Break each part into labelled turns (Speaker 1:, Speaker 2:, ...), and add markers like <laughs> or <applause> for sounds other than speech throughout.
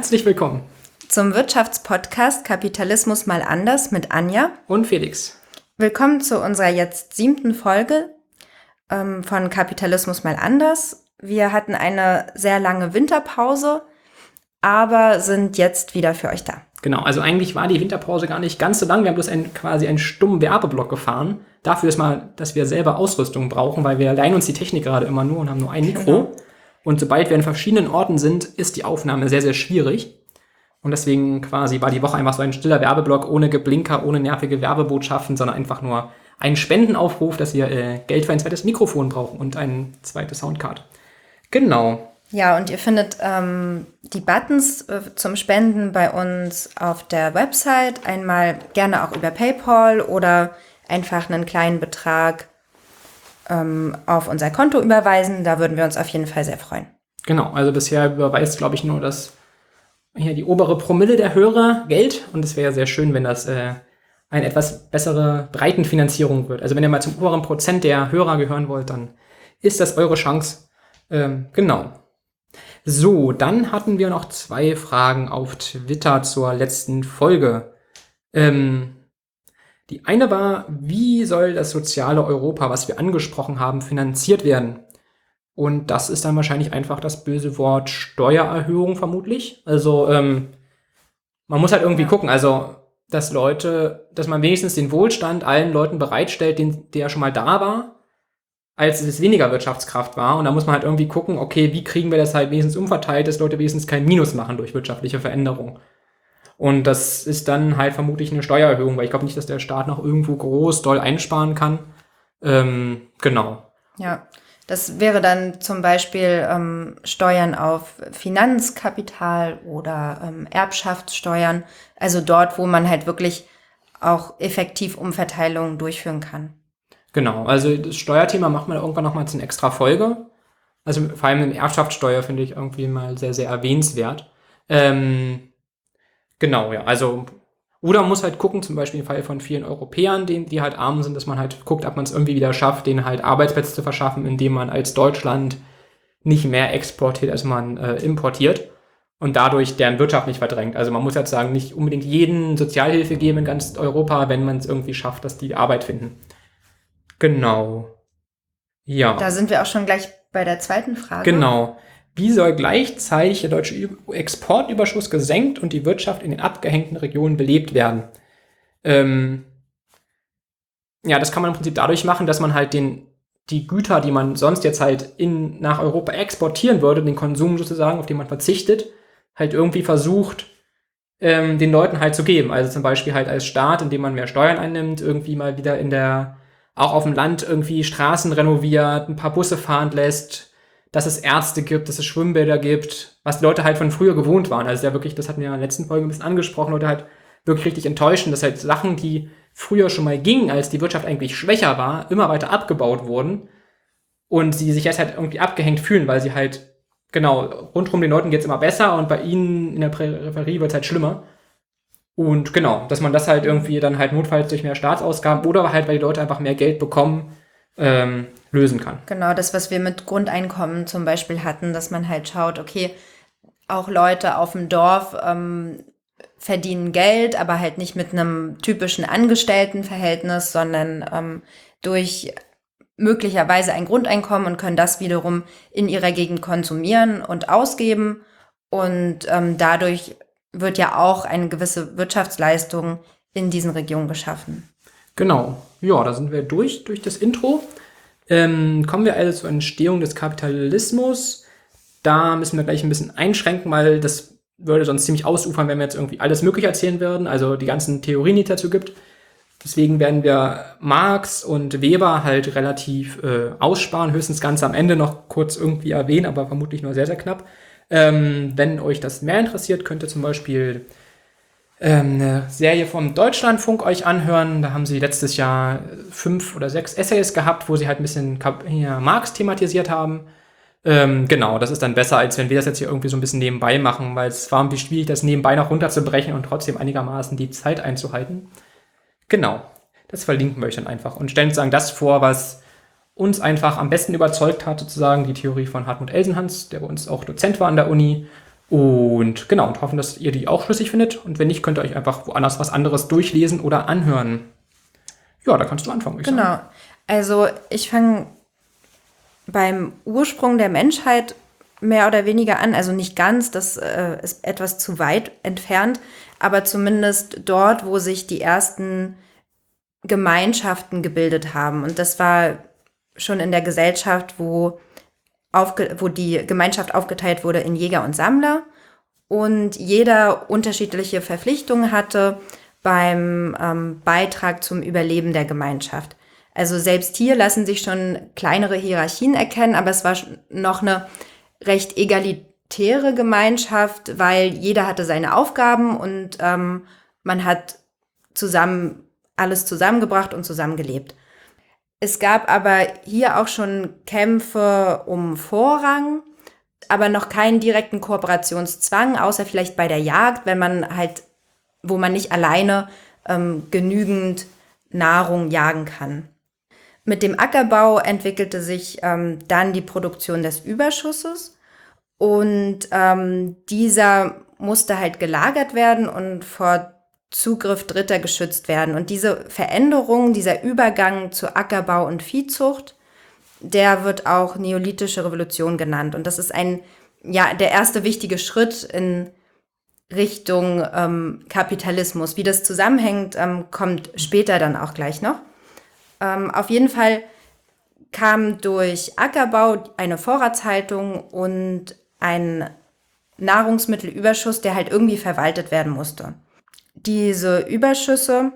Speaker 1: Herzlich willkommen
Speaker 2: zum Wirtschaftspodcast Kapitalismus mal anders mit Anja
Speaker 1: und Felix.
Speaker 2: Willkommen zu unserer jetzt siebten Folge ähm, von Kapitalismus mal anders. Wir hatten eine sehr lange Winterpause, aber sind jetzt wieder für euch da.
Speaker 1: Genau, also eigentlich war die Winterpause gar nicht ganz so lang. Wir haben bloß ein, quasi einen stummen Werbeblock gefahren. Dafür ist mal, dass wir selber Ausrüstung brauchen, weil wir leihen uns die Technik gerade immer nur und haben nur ein Mikro. Genau. Und sobald wir in verschiedenen Orten sind, ist die Aufnahme sehr, sehr schwierig. Und deswegen quasi war die Woche einfach so ein stiller Werbeblock ohne Geblinker, ohne nervige Werbebotschaften, sondern einfach nur ein Spendenaufruf, dass wir äh, Geld für ein zweites Mikrofon brauchen und ein zweites Soundcard. Genau.
Speaker 2: Ja, und ihr findet ähm, die Buttons äh, zum Spenden bei uns auf der Website. Einmal gerne auch über PayPal oder einfach einen kleinen Betrag ähm, auf unser Konto überweisen. Da würden wir uns auf jeden Fall sehr freuen.
Speaker 1: Genau, also bisher überweist, glaube ich, nur das hier die obere Promille der Hörer Geld und es wäre sehr schön, wenn das äh, eine etwas bessere Breitenfinanzierung wird. Also wenn ihr mal zum oberen Prozent der Hörer gehören wollt, dann ist das eure Chance. Ähm, genau. So, dann hatten wir noch zwei Fragen auf Twitter zur letzten Folge. Ähm, die eine war, wie soll das soziale Europa, was wir angesprochen haben, finanziert werden? Und das ist dann wahrscheinlich einfach das böse Wort Steuererhöhung vermutlich. Also ähm, man muss halt irgendwie gucken, also dass Leute, dass man wenigstens den Wohlstand allen Leuten bereitstellt, den, der schon mal da war, als es weniger Wirtschaftskraft war. Und da muss man halt irgendwie gucken, okay, wie kriegen wir das halt wenigstens umverteilt, dass Leute wenigstens kein Minus machen durch wirtschaftliche Veränderung. Und das ist dann halt vermutlich eine Steuererhöhung, weil ich glaube nicht, dass der Staat noch irgendwo groß doll einsparen kann. Ähm, genau.
Speaker 2: Ja, das wäre dann zum Beispiel ähm, Steuern auf Finanzkapital oder ähm, Erbschaftssteuern, also dort, wo man halt wirklich auch effektiv Umverteilungen durchführen kann.
Speaker 1: Genau, also das Steuerthema macht man irgendwann nochmal zu einer extra Folge. Also vor allem im Erbschaftssteuer finde ich irgendwie mal sehr, sehr erwähnenswert. Ähm, genau, ja, also oder muss halt gucken, zum Beispiel im Fall von vielen Europäern, die, die halt arm sind, dass man halt guckt, ob man es irgendwie wieder schafft, denen halt Arbeitsplätze zu verschaffen, indem man als Deutschland nicht mehr exportiert, als man äh, importiert und dadurch deren Wirtschaft nicht verdrängt. Also man muss jetzt sagen, nicht unbedingt jeden Sozialhilfe geben in ganz Europa, wenn man es irgendwie schafft, dass die Arbeit finden. Genau.
Speaker 2: Ja. Da sind wir auch schon gleich bei der zweiten Frage.
Speaker 1: Genau. Wie soll gleichzeitig der deutsche Exportüberschuss gesenkt und die Wirtschaft in den abgehängten Regionen belebt werden? Ähm, ja, das kann man im Prinzip dadurch machen, dass man halt den, die Güter, die man sonst jetzt halt in, nach Europa exportieren würde, den Konsum sozusagen, auf den man verzichtet, halt irgendwie versucht, ähm, den Leuten halt zu geben. Also zum Beispiel halt als Staat, indem man mehr Steuern einnimmt, irgendwie mal wieder in der, auch auf dem Land irgendwie Straßen renoviert, ein paar Busse fahren lässt, dass es Ärzte gibt, dass es Schwimmbäder gibt, was die Leute halt von früher gewohnt waren. Also ja wirklich, das hatten wir in der letzten Folge ein bisschen angesprochen, Leute halt wirklich richtig enttäuschen, dass halt Sachen, die früher schon mal gingen, als die Wirtschaft eigentlich schwächer war, immer weiter abgebaut wurden und sie sich jetzt halt irgendwie abgehängt fühlen, weil sie halt, genau, rundherum den Leuten geht's immer besser und bei ihnen in der Präferie wird's halt schlimmer. Und genau, dass man das halt irgendwie dann halt notfalls durch mehr Staatsausgaben oder halt, weil die Leute einfach mehr Geld bekommen, ähm, lösen kann.
Speaker 2: Genau, das, was wir mit Grundeinkommen zum Beispiel hatten, dass man halt schaut, okay, auch Leute auf dem Dorf ähm, verdienen Geld, aber halt nicht mit einem typischen Angestelltenverhältnis, sondern ähm, durch möglicherweise ein Grundeinkommen und können das wiederum in ihrer Gegend konsumieren und ausgeben. Und ähm, dadurch wird ja auch eine gewisse Wirtschaftsleistung in diesen Regionen geschaffen.
Speaker 1: Genau. Ja, da sind wir durch, durch das Intro. Ähm, kommen wir also zur Entstehung des Kapitalismus. Da müssen wir gleich ein bisschen einschränken, weil das würde sonst ziemlich ausufern, wenn wir jetzt irgendwie alles Mögliche erzählen würden, also die ganzen Theorien, die es dazu gibt. Deswegen werden wir Marx und Weber halt relativ äh, aussparen, höchstens ganz am Ende noch kurz irgendwie erwähnen, aber vermutlich nur sehr, sehr knapp. Ähm, wenn euch das mehr interessiert, könnt ihr zum Beispiel ähm, eine Serie vom Deutschlandfunk euch anhören. Da haben sie letztes Jahr fünf oder sechs Essays gehabt, wo sie halt ein bisschen Marx thematisiert haben. Ähm, genau, das ist dann besser, als wenn wir das jetzt hier irgendwie so ein bisschen nebenbei machen, weil es war ein bisschen schwierig, das nebenbei noch runterzubrechen und trotzdem einigermaßen die Zeit einzuhalten. Genau, das verlinken wir euch dann einfach und stellen sozusagen das vor, was uns einfach am besten überzeugt hat, sozusagen die Theorie von Hartmut Elsenhans, der bei uns auch Dozent war an der Uni Und genau, und hoffen, dass ihr die auch schlüssig findet. Und wenn nicht, könnt ihr euch einfach woanders was anderes durchlesen oder anhören. Ja, da kannst du anfangen.
Speaker 2: genau. Sagen. Also ich fange beim Ursprung der Menschheit mehr oder weniger an. Also nicht ganz, das äh, ist etwas zu weit entfernt, aber zumindest dort, wo sich die ersten Gemeinschaften gebildet haben. Und das war schon in der Gesellschaft, wo, aufge wo die Gemeinschaft aufgeteilt wurde in Jäger und Sammler und jeder unterschiedliche Verpflichtungen hatte beim ähm, Beitrag zum Überleben der Gemeinschaft. Also selbst hier lassen sich schon kleinere Hierarchien erkennen, aber es war noch eine recht egalitäre Gemeinschaft, weil jeder hatte seine Aufgaben und ähm, man hat zusammen alles zusammengebracht und zusammengelebt. Es gab aber hier auch schon Kämpfe um Vorrang, aber noch keinen direkten Kooperationszwang, außer vielleicht bei der Jagd, wenn man halt, wo man nicht alleine ähm, genügend Nahrung jagen kann. Mit dem Ackerbau entwickelte sich ähm, dann die Produktion des Überschusses und ähm, dieser musste halt gelagert werden und vor Zugriff Dritter geschützt werden. Und diese Veränderung, dieser Übergang zu Ackerbau und Viehzucht, der wird auch neolithische Revolution genannt. Und das ist ein, ja, der erste wichtige Schritt in Richtung ähm, Kapitalismus. Wie das zusammenhängt, ähm, kommt später dann auch gleich noch. Ähm, auf jeden Fall kam durch Ackerbau eine Vorratshaltung und ein Nahrungsmittelüberschuss, der halt irgendwie verwaltet werden musste. Diese Überschüsse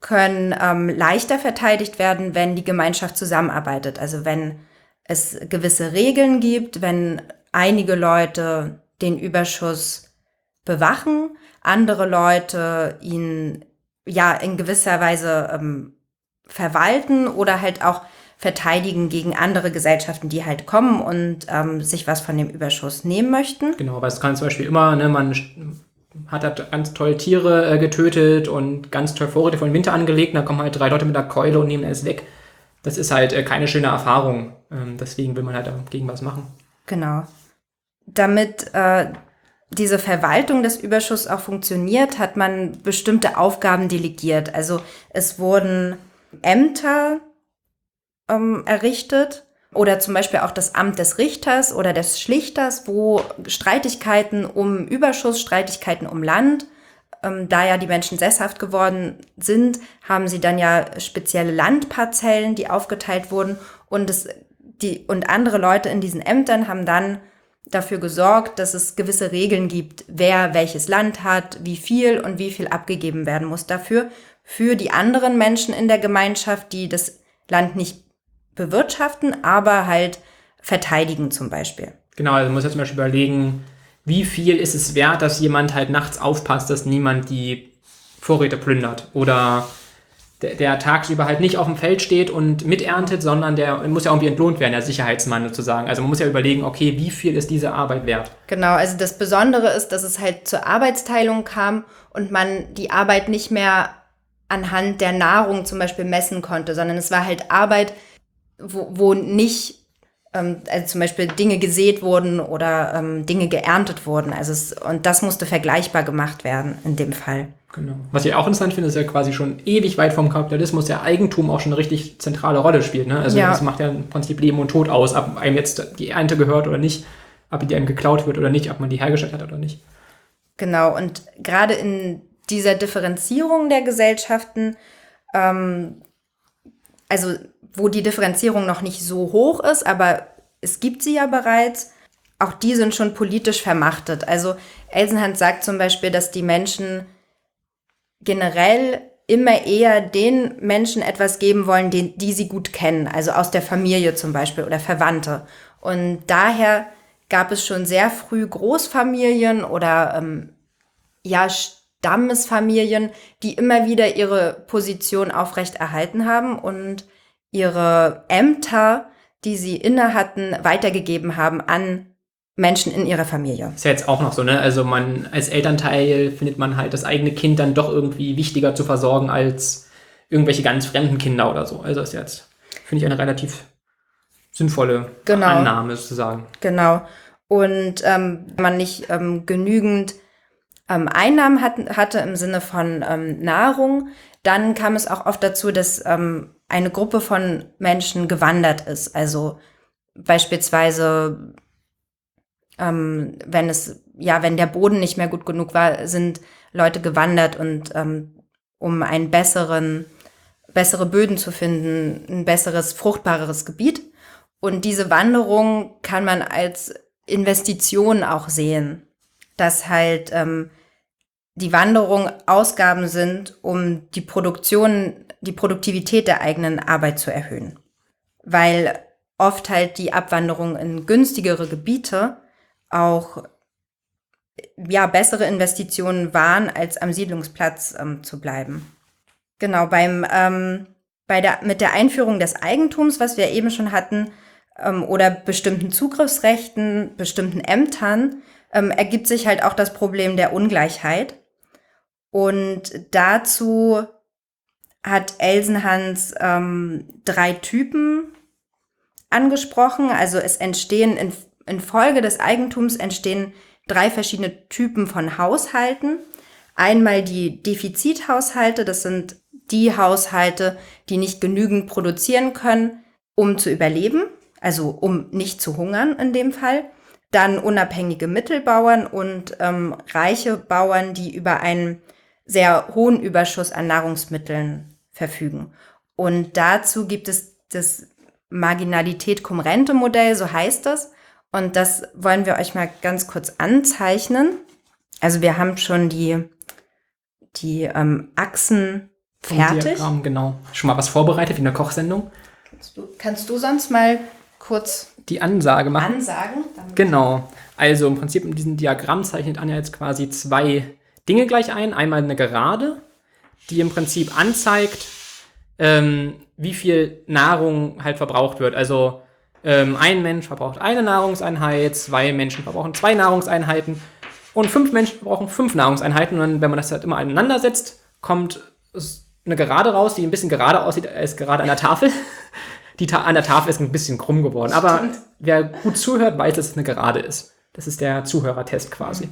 Speaker 2: können ähm, leichter verteidigt werden, wenn die Gemeinschaft zusammenarbeitet. Also wenn es gewisse Regeln gibt, wenn einige Leute den Überschuss bewachen, andere Leute ihn ja in gewisser Weise ähm, verwalten oder halt auch verteidigen gegen andere Gesellschaften, die halt kommen und ähm, sich was von dem Überschuss nehmen möchten.
Speaker 1: Genau, weil es kann zum Beispiel immer, ne, man hat halt ganz tolle Tiere äh, getötet und ganz toll Vorräte von Winter angelegt. Und dann kommen halt drei Leute mit einer Keule und nehmen es weg. Das ist halt äh, keine schöne Erfahrung. Ähm, deswegen will man halt dagegen was machen.
Speaker 2: Genau. Damit äh, diese Verwaltung des Überschusses auch funktioniert, hat man bestimmte Aufgaben delegiert. Also es wurden Ämter ähm, errichtet oder zum Beispiel auch das Amt des Richters oder des Schlichters, wo Streitigkeiten um Überschuss, Streitigkeiten um Land, ähm, da ja die Menschen sesshaft geworden sind, haben sie dann ja spezielle Landparzellen, die aufgeteilt wurden. Und es, die, und andere Leute in diesen Ämtern haben dann dafür gesorgt, dass es gewisse Regeln gibt, wer welches Land hat, wie viel und wie viel abgegeben werden muss dafür, für die anderen Menschen in der Gemeinschaft, die das Land nicht bewirtschaften, aber halt verteidigen zum Beispiel.
Speaker 1: Genau, also man muss jetzt zum Beispiel überlegen, wie viel ist es wert, dass jemand halt nachts aufpasst, dass niemand die Vorräte plündert oder der, der tagsüber halt nicht auf dem Feld steht und miterntet, sondern der muss ja irgendwie entlohnt werden, der Sicherheitsmann sozusagen. Also man muss ja überlegen, okay, wie viel ist diese Arbeit wert?
Speaker 2: Genau, also das Besondere ist, dass es halt zur Arbeitsteilung kam und man die Arbeit nicht mehr anhand der Nahrung zum Beispiel messen konnte, sondern es war halt Arbeit, wo, wo nicht ähm, also zum Beispiel Dinge gesät wurden oder ähm, Dinge geerntet wurden. Also es, und das musste vergleichbar gemacht werden in dem Fall.
Speaker 1: Genau. Was ich auch interessant finde, ist ja quasi schon ewig weit vom Kapitalismus der Eigentum auch schon eine richtig zentrale Rolle spielt. Ne? Also ja. das macht ja im Prinzip Leben und Tod aus, ob einem jetzt die Ernte gehört oder nicht, ob die einem geklaut wird oder nicht, ob man die hergestellt hat oder nicht.
Speaker 2: Genau, und gerade in dieser Differenzierung der Gesellschaften, ähm, also wo die Differenzierung noch nicht so hoch ist, aber es gibt sie ja bereits, auch die sind schon politisch vermachtet. Also Elsenhand sagt zum Beispiel, dass die Menschen generell immer eher den Menschen etwas geben wollen, die, die sie gut kennen, also aus der Familie zum Beispiel oder Verwandte. Und daher gab es schon sehr früh Großfamilien oder ähm, ja Stammesfamilien, die immer wieder ihre Position aufrechterhalten haben und ihre Ämter, die sie inne hatten, weitergegeben haben an Menschen in ihrer Familie.
Speaker 1: Ist ja jetzt auch noch so, ne? Also man als Elternteil findet man halt das eigene Kind dann doch irgendwie wichtiger zu versorgen als irgendwelche ganz fremden Kinder oder so. Also ist jetzt, finde ich, eine relativ sinnvolle genau. Annahme sozusagen.
Speaker 2: Genau. Und ähm, wenn man nicht ähm, genügend ähm, Einnahmen hat, hatte im Sinne von ähm, Nahrung, dann kam es auch oft dazu, dass ähm, eine Gruppe von Menschen gewandert ist. Also beispielsweise, ähm, wenn es, ja, wenn der Boden nicht mehr gut genug war, sind Leute gewandert und ähm, um einen besseren, bessere Böden zu finden, ein besseres, fruchtbareres Gebiet. Und diese Wanderung kann man als Investition auch sehen, dass halt ähm, die Wanderung Ausgaben sind, um die Produktion, die Produktivität der eigenen Arbeit zu erhöhen. Weil oft halt die Abwanderung in günstigere Gebiete auch ja, bessere Investitionen waren, als am Siedlungsplatz ähm, zu bleiben. Genau, beim, ähm, bei der, mit der Einführung des Eigentums, was wir eben schon hatten, ähm, oder bestimmten Zugriffsrechten, bestimmten Ämtern, ähm, ergibt sich halt auch das Problem der Ungleichheit. Und dazu hat Elsenhans ähm, drei Typen angesprochen. Also es entstehen in, in Folge des Eigentums entstehen drei verschiedene Typen von Haushalten. Einmal die Defizithaushalte, das sind die Haushalte, die nicht genügend produzieren können, um zu überleben, also um nicht zu hungern in dem Fall. Dann unabhängige Mittelbauern und ähm, reiche Bauern, die über einen sehr hohen Überschuss an Nahrungsmitteln verfügen. Und dazu gibt es das Marginalität cum Rente Modell, so heißt das. Und das wollen wir euch mal ganz kurz anzeichnen. Also wir haben schon die, die ähm, Achsen fertig.
Speaker 1: Diagramm, genau. Schon mal was vorbereitet wie in der Kochsendung.
Speaker 2: Kannst du, kannst du sonst mal kurz
Speaker 1: die Ansage machen?
Speaker 2: Ansagen?
Speaker 1: Genau. Also im Prinzip in diesem Diagramm zeichnet Anja jetzt quasi zwei Dinge gleich ein. Einmal eine Gerade, die im Prinzip anzeigt, ähm, wie viel Nahrung halt verbraucht wird. Also ähm, ein Mensch verbraucht eine Nahrungseinheit, zwei Menschen verbrauchen zwei Nahrungseinheiten und fünf Menschen verbrauchen fünf Nahrungseinheiten. Und wenn man das halt immer aneinander setzt, kommt eine Gerade raus, die ein bisschen gerade aussieht als gerade an der Tafel. Die Ta an der Tafel ist ein bisschen krumm geworden. Aber wer gut zuhört, weiß, dass es eine Gerade ist. Das ist der Zuhörertest quasi.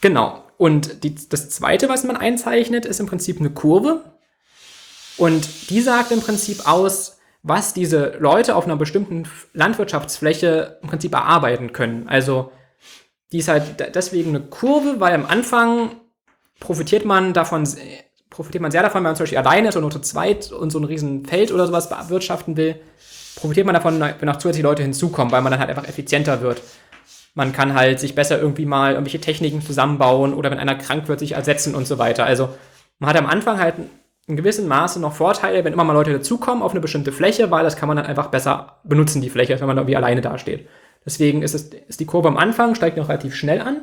Speaker 1: Genau. Und die, das zweite, was man einzeichnet, ist im Prinzip eine Kurve. Und die sagt im Prinzip aus, was diese Leute auf einer bestimmten Landwirtschaftsfläche im Prinzip erarbeiten können. Also die ist halt deswegen eine Kurve, weil am Anfang profitiert man davon, profitiert man sehr davon, wenn man zum Beispiel alleine ist oder nur zu zweit und so ein riesen Feld oder sowas bewirtschaften will, profitiert man davon, wenn auch zusätzliche Leute hinzukommen, weil man dann halt einfach effizienter wird. Man kann halt sich besser irgendwie mal irgendwelche Techniken zusammenbauen oder wenn einer krank wird, sich ersetzen und so weiter. Also man hat am Anfang halt in gewissem Maße noch Vorteile, wenn immer mal Leute dazukommen auf eine bestimmte Fläche, weil das kann man dann einfach besser benutzen, die Fläche, wenn man irgendwie alleine dasteht. Deswegen ist, es, ist die Kurve am Anfang, steigt noch relativ schnell an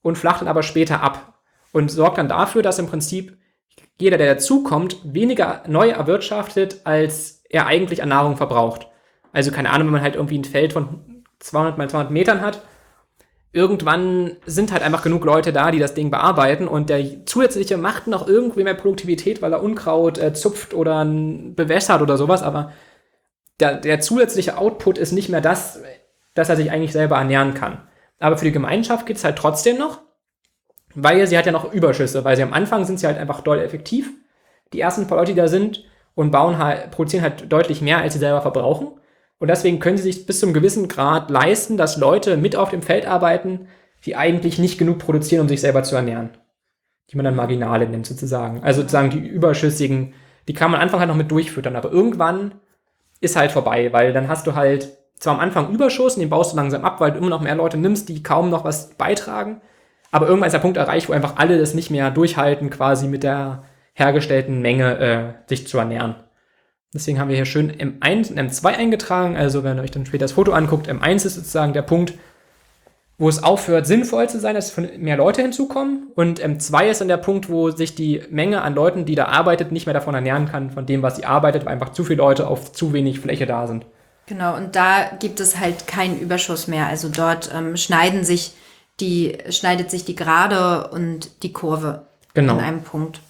Speaker 1: und flacht dann aber später ab und sorgt dann dafür, dass im Prinzip jeder, der dazukommt, weniger neu erwirtschaftet, als er eigentlich an Nahrung verbraucht. Also keine Ahnung, wenn man halt irgendwie ein Feld von 200 mal 200 Metern hat, irgendwann sind halt einfach genug Leute da, die das Ding bearbeiten und der zusätzliche macht noch irgendwie mehr Produktivität, weil er Unkraut äh, zupft oder bewässert oder sowas, aber der, der zusätzliche Output ist nicht mehr das, dass er sich eigentlich selber ernähren kann. Aber für die Gemeinschaft geht es halt trotzdem noch, weil sie hat ja noch Überschüsse, weil sie am Anfang sind sie halt einfach doll effektiv. Die ersten paar Leute, die da sind und bauen halt, produzieren halt deutlich mehr, als sie selber verbrauchen. Und deswegen können sie sich bis zum gewissen Grad leisten, dass Leute mit auf dem Feld arbeiten, die eigentlich nicht genug produzieren, um sich selber zu ernähren. Die man dann Marginale nennt sozusagen. Also sozusagen die überschüssigen, die kann man am Anfang halt noch mit durchfüttern, aber irgendwann ist halt vorbei, weil dann hast du halt zwar am Anfang Überschuss und den baust du langsam ab, weil du immer noch mehr Leute nimmst, die kaum noch was beitragen, aber irgendwann ist der Punkt erreicht, wo einfach alle das nicht mehr durchhalten, quasi mit der hergestellten Menge äh, sich zu ernähren. Deswegen haben wir hier schön M1 und M2 eingetragen. Also wenn ihr euch dann später das Foto anguckt, M1 ist sozusagen der Punkt, wo es aufhört, sinnvoll zu sein, dass mehr Leute hinzukommen. Und M2 ist dann der Punkt, wo sich die Menge an Leuten, die da arbeitet, nicht mehr davon ernähren kann, von dem, was sie arbeitet, weil einfach zu viele Leute auf zu wenig Fläche da sind.
Speaker 2: Genau, und da gibt es halt keinen Überschuss mehr. Also dort ähm, schneiden sich die, schneidet sich die Gerade und die Kurve
Speaker 1: genau.
Speaker 2: an einem Punkt.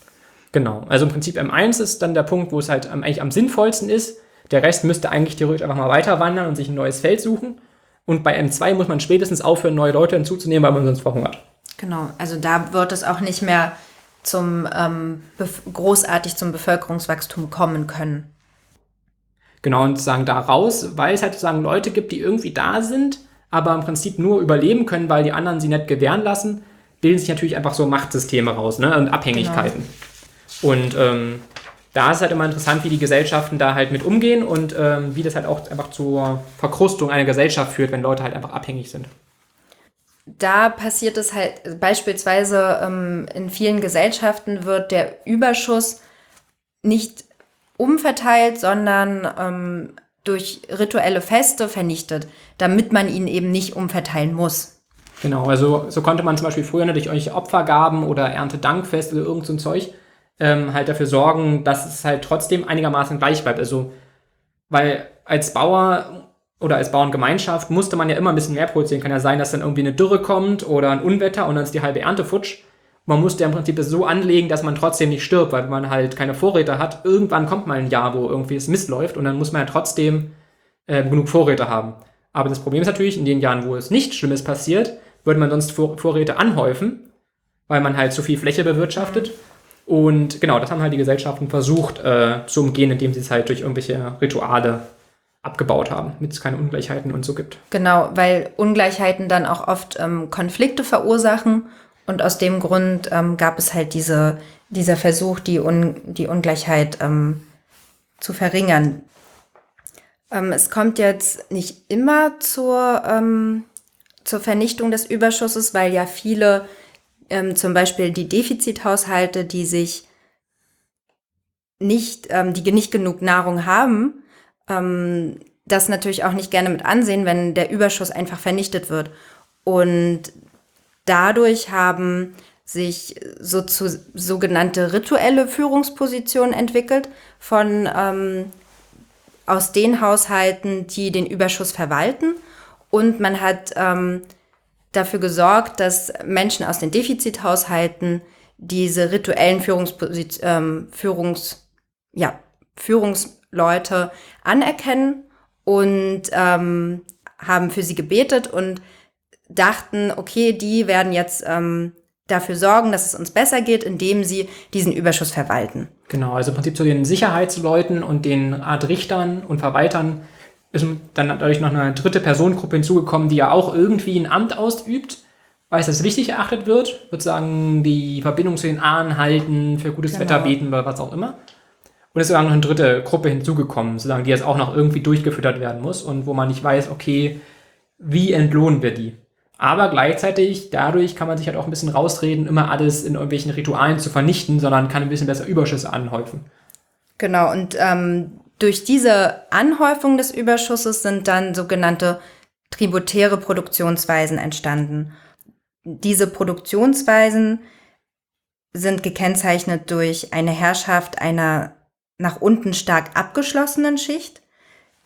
Speaker 1: Genau. Also im Prinzip M1 ist dann der Punkt, wo es halt eigentlich am sinnvollsten ist. Der Rest müsste eigentlich theoretisch einfach mal weiter wandern und sich ein neues Feld suchen. Und bei M2 muss man spätestens aufhören, neue Leute hinzuzunehmen, weil man sonst verhungert.
Speaker 2: Genau, also da wird es auch nicht mehr zum ähm, großartig zum Bevölkerungswachstum kommen können.
Speaker 1: Genau, und sagen da raus, weil es halt sozusagen Leute gibt, die irgendwie da sind, aber im Prinzip nur überleben können, weil die anderen sie nicht gewähren lassen, bilden sich natürlich einfach so Machtsysteme raus ne? und Abhängigkeiten. Genau. Und ähm, da ist halt immer interessant, wie die Gesellschaften da halt mit umgehen und ähm, wie das halt auch einfach zur Verkrustung einer Gesellschaft führt, wenn Leute halt einfach abhängig sind.
Speaker 2: Da passiert es halt beispielsweise ähm, in vielen Gesellschaften wird der Überschuss nicht umverteilt, sondern ähm, durch rituelle Feste vernichtet, damit man ihn eben nicht umverteilen muss.
Speaker 1: Genau, also so konnte man zum Beispiel früher durch irgendwelche Opfergaben oder Erntedankfeste oder irgend so ein Zeug ähm, halt dafür sorgen, dass es halt trotzdem einigermaßen gleich bleibt. Also, weil als Bauer oder als Bauerngemeinschaft musste man ja immer ein bisschen mehr produzieren. Kann ja sein, dass dann irgendwie eine Dürre kommt oder ein Unwetter und dann ist die halbe Ernte futsch. Man musste ja im Prinzip das so anlegen, dass man trotzdem nicht stirbt, weil man halt keine Vorräte hat. Irgendwann kommt mal ein Jahr, wo irgendwie es missläuft und dann muss man ja trotzdem äh, genug Vorräte haben. Aber das Problem ist natürlich, in den Jahren, wo es nichts Schlimmes passiert, würde man sonst Vor Vorräte anhäufen, weil man halt zu viel Fläche bewirtschaftet. Und genau, das haben halt die Gesellschaften versucht äh, zu umgehen, indem sie es halt durch irgendwelche Rituale abgebaut haben, damit es keine Ungleichheiten und so gibt.
Speaker 2: Genau, weil Ungleichheiten dann auch oft ähm, Konflikte verursachen und aus dem Grund ähm, gab es halt diese, dieser Versuch, die, Un die Ungleichheit ähm, zu verringern. Ähm, es kommt jetzt nicht immer zur, ähm, zur Vernichtung des Überschusses, weil ja viele, ähm, zum Beispiel die Defizithaushalte, die sich nicht, die nicht genug Nahrung haben, ähm, das natürlich auch nicht gerne mit ansehen, wenn der Überschuss einfach vernichtet wird. Und dadurch haben sich so zu, sogenannte rituelle Führungspositionen entwickelt von ähm, aus den Haushalten, die den Überschuss verwalten. Und man hat ähm, dafür gesorgt, dass Menschen aus den Defizithaushalten diese rituellen Führungsposit ähm, Führungs, ja, Führungsleute anerkennen und ähm, haben für sie gebetet und dachten, okay, die werden jetzt ähm, dafür sorgen, dass es uns besser geht, indem sie diesen Überschuss verwalten.
Speaker 1: Genau, also im Prinzip zu den Sicherheitsleuten und den Art Richtern und Verwaltern ist dann dadurch noch eine dritte Personengruppe hinzugekommen, die ja auch irgendwie ein Amt ausübt, weil es als wichtig erachtet wird, würde sagen, die Verbindung zu den Ahnen halten, für gutes genau. Wetter beten oder was auch immer. Und es ist sogar noch eine dritte Gruppe hinzugekommen, sozusagen, die jetzt auch noch irgendwie durchgefüttert werden muss und wo man nicht weiß, okay, wie entlohnen wir die? Aber gleichzeitig, dadurch kann man sich halt auch ein bisschen rausreden, immer alles in irgendwelchen Ritualen zu vernichten, sondern kann ein bisschen besser Überschüsse anhäufen.
Speaker 2: Genau, und ähm, durch diese Anhäufung des Überschusses sind dann sogenannte tributäre Produktionsweisen entstanden. Diese Produktionsweisen sind gekennzeichnet durch eine Herrschaft einer nach unten stark abgeschlossenen Schicht,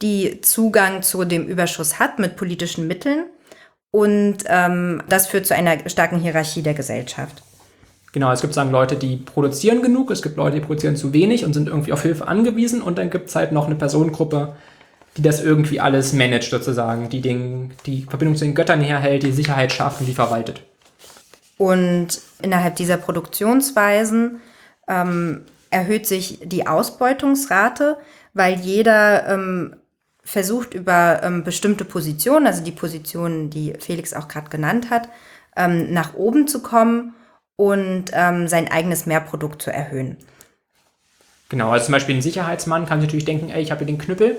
Speaker 2: die Zugang zu dem Überschuss hat mit politischen Mitteln. Und ähm, das führt zu einer starken Hierarchie der Gesellschaft.
Speaker 1: Genau, es gibt sagen Leute, die produzieren genug, es gibt Leute, die produzieren zu wenig und sind irgendwie auf Hilfe angewiesen und dann gibt es halt noch eine Personengruppe, die das irgendwie alles managt sozusagen, die den, die Verbindung zu den Göttern herhält, die Sicherheit schafft und die verwaltet.
Speaker 2: Und innerhalb dieser Produktionsweisen ähm, erhöht sich die Ausbeutungsrate, weil jeder ähm, versucht über ähm, bestimmte Positionen, also die Positionen, die Felix auch gerade genannt hat, ähm, nach oben zu kommen und ähm, sein eigenes Mehrprodukt zu erhöhen.
Speaker 1: Genau, also zum Beispiel ein Sicherheitsmann kann sich natürlich denken, ey, ich habe hier den Knüppel,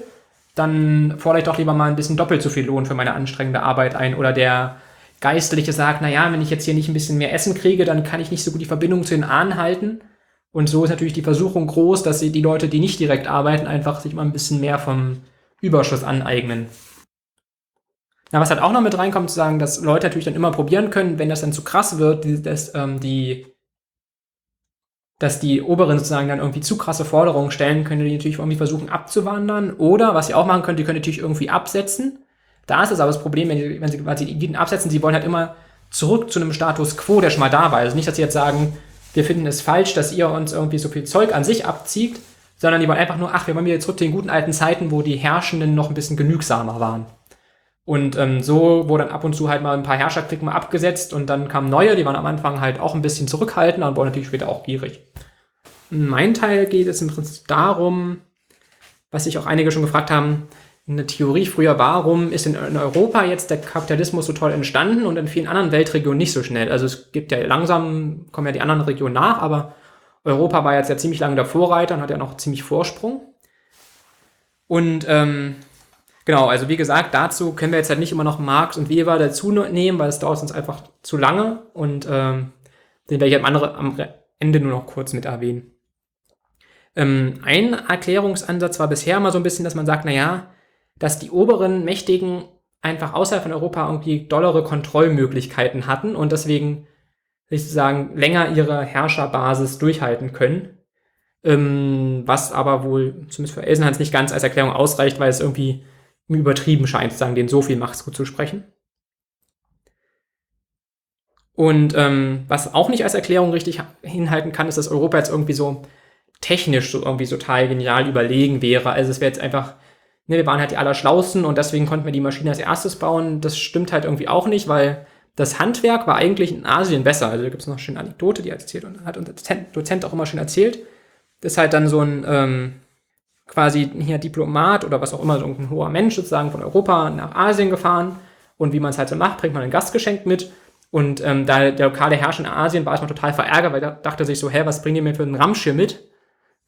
Speaker 1: dann fordere ich doch lieber mal ein bisschen doppelt so viel Lohn für meine anstrengende Arbeit ein. Oder der Geistliche sagt, naja, wenn ich jetzt hier nicht ein bisschen mehr Essen kriege, dann kann ich nicht so gut die Verbindung zu den Ahnen halten. Und so ist natürlich die Versuchung groß, dass die Leute, die nicht direkt arbeiten, einfach sich mal ein bisschen mehr vom Überschuss aneignen. Na, was halt auch noch mit reinkommt, zu sagen, dass Leute natürlich dann immer probieren können, wenn das dann zu krass wird, dass, ähm, die, dass die Oberen sozusagen dann irgendwie zu krasse Forderungen stellen, können die natürlich irgendwie versuchen abzuwandern. Oder, was sie auch machen können, die können natürlich irgendwie absetzen. Da ist es aber das Problem, wenn sie, wenn sie, sie die absetzen, sie wollen halt immer zurück zu einem Status quo, der schon mal da war. Also nicht, dass sie jetzt sagen, wir finden es falsch, dass ihr uns irgendwie so viel Zeug an sich abzieht, sondern die wollen einfach nur, ach, wir wollen wieder zurück zu den guten alten Zeiten, wo die Herrschenden noch ein bisschen genügsamer waren. Und ähm, so wurde dann ab und zu halt mal ein paar Herrscherklicken mal abgesetzt und dann kamen neue, die waren am Anfang halt auch ein bisschen zurückhaltend und wurden natürlich später auch gierig. Mein Teil geht es im Prinzip darum, was sich auch einige schon gefragt haben, eine Theorie früher, warum ist in, in, Europa jetzt der Kapitalismus so toll entstanden und in vielen anderen Weltregionen nicht so schnell? Also es gibt ja langsam, kommen ja die anderen Regionen nach, aber Europa war jetzt ja ziemlich lange der Vorreiter und hat ja noch ziemlich Vorsprung. Und ähm, genau, also wie gesagt, dazu können wir jetzt halt nicht immer noch Marx und Weber dazu nehmen, weil es dauert uns einfach zu lange und ähm, den werde ich am, andere, am Ende nur noch kurz mit erwähnen. Ähm, ein Erklärungsansatz war bisher immer so ein bisschen, dass man sagt, naja, dass die oberen Mächtigen einfach außerhalb von Europa irgendwie dollere Kontrollmöglichkeiten hatten und deswegen sozusagen länger ihre Herrscherbasis durchhalten können. Ähm, was aber wohl, zumindest für Elsenhans, nicht ganz als Erklärung ausreicht, weil es irgendwie übertrieben scheint, sozusagen, denen so viel Macht zuzusprechen. Und ähm, was auch nicht als Erklärung richtig hinhalten kann, ist, dass Europa jetzt irgendwie so technisch so irgendwie total genial überlegen wäre. Also es wäre jetzt einfach ne, wir waren halt die Allerschlausten und deswegen konnten wir die Maschine als erstes bauen. Das stimmt halt irgendwie auch nicht, weil das Handwerk war eigentlich in Asien besser. Also da gibt es noch eine schöne Anekdote, die erzählt und hat unser Dozent auch immer schön erzählt. Das ist halt dann so ein ähm, quasi hier Diplomat oder was auch immer, so ein hoher Mensch sozusagen von Europa nach Asien gefahren. Und wie man es halt so macht, bringt man ein Gastgeschenk mit. Und ähm, da der lokale Herrscher in Asien war erstmal total verärgert, weil er dachte sich so, hä, was bringt ihr mir für einen Ramschir mit?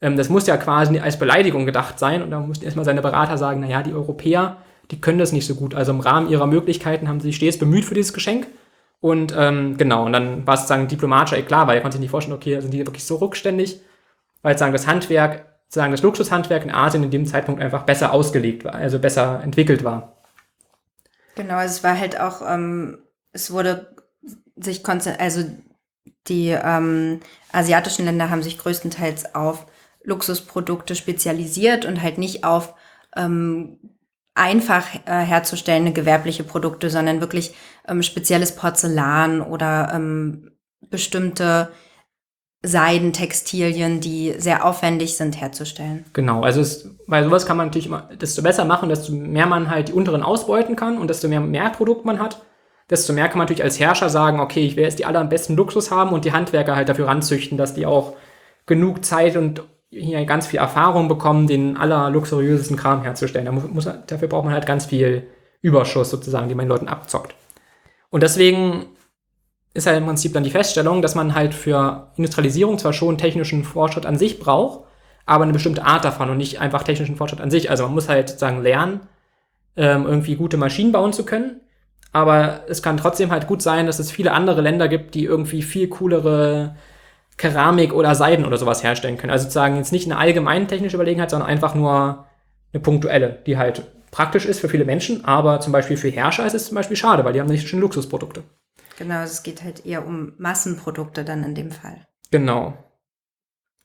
Speaker 1: Ähm, das muss ja quasi als Beleidigung gedacht sein. Und da mussten erstmal seine Berater sagen, naja, die Europäer, die können das nicht so gut. Also im Rahmen ihrer Möglichkeiten haben sie sich stets bemüht für dieses Geschenk. Und ähm, genau, und dann war es sozusagen diplomatischer klar, weil er konnte sich nicht vorstellen, okay, sind die wirklich so rückständig, weil sozusagen das Handwerk, sozusagen das Luxushandwerk in Asien in dem Zeitpunkt einfach besser ausgelegt war, also besser entwickelt war.
Speaker 2: Genau, also es war halt auch, ähm, es wurde sich also die ähm, asiatischen Länder haben sich größtenteils auf Luxusprodukte spezialisiert und halt nicht auf ähm, einfach äh, herzustellende gewerbliche Produkte, sondern wirklich ähm, spezielles Porzellan oder ähm, bestimmte Seidentextilien, die sehr aufwendig sind herzustellen.
Speaker 1: Genau, also es, weil sowas kann man natürlich immer, desto besser machen, desto mehr man halt die unteren ausbeuten kann und desto mehr, mehr Produkt man hat, desto mehr kann man natürlich als Herrscher sagen, okay, ich will jetzt die allerbesten Luxus haben und die Handwerker halt dafür ranzüchten, dass die auch genug Zeit und hier ganz viel Erfahrung bekommen, den allerluxuriösesten Kram herzustellen. Da muss, dafür braucht man halt ganz viel Überschuss sozusagen, die man den Leuten abzockt. Und deswegen ist halt im Prinzip dann die Feststellung, dass man halt für Industrialisierung zwar schon technischen Fortschritt an sich braucht, aber eine bestimmte Art davon und nicht einfach technischen Fortschritt an sich. Also man muss halt sozusagen lernen, ähm, irgendwie gute Maschinen bauen zu können. Aber es kann trotzdem halt gut sein, dass es viele andere Länder gibt, die irgendwie viel coolere Keramik oder Seiden oder sowas herstellen können. Also sozusagen jetzt nicht eine allgemeine technische Überlegenheit, sondern einfach nur eine punktuelle, die halt praktisch ist für viele Menschen, aber zum Beispiel für Herrscher ist es zum Beispiel schade, weil die haben nicht schon Luxusprodukte.
Speaker 2: Genau, es geht halt eher um Massenprodukte dann in dem Fall.
Speaker 1: Genau.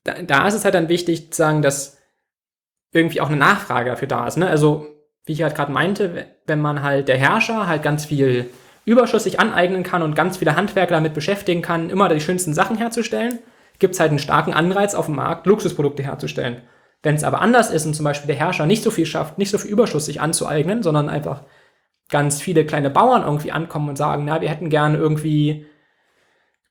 Speaker 1: Da, da ist es halt dann wichtig zu sagen, dass irgendwie auch eine Nachfrage dafür da ist. Ne? Also, wie ich halt gerade meinte, wenn man halt der Herrscher halt ganz viel Überschuss sich aneignen kann und ganz viele Handwerker damit beschäftigen kann, immer die schönsten Sachen herzustellen, gibt es halt einen starken Anreiz auf dem Markt, Luxusprodukte herzustellen. Wenn es aber anders ist und zum Beispiel der Herrscher nicht so viel schafft, nicht so viel Überschuss sich anzueignen, sondern einfach ganz viele kleine Bauern irgendwie ankommen und sagen, na, wir hätten gerne irgendwie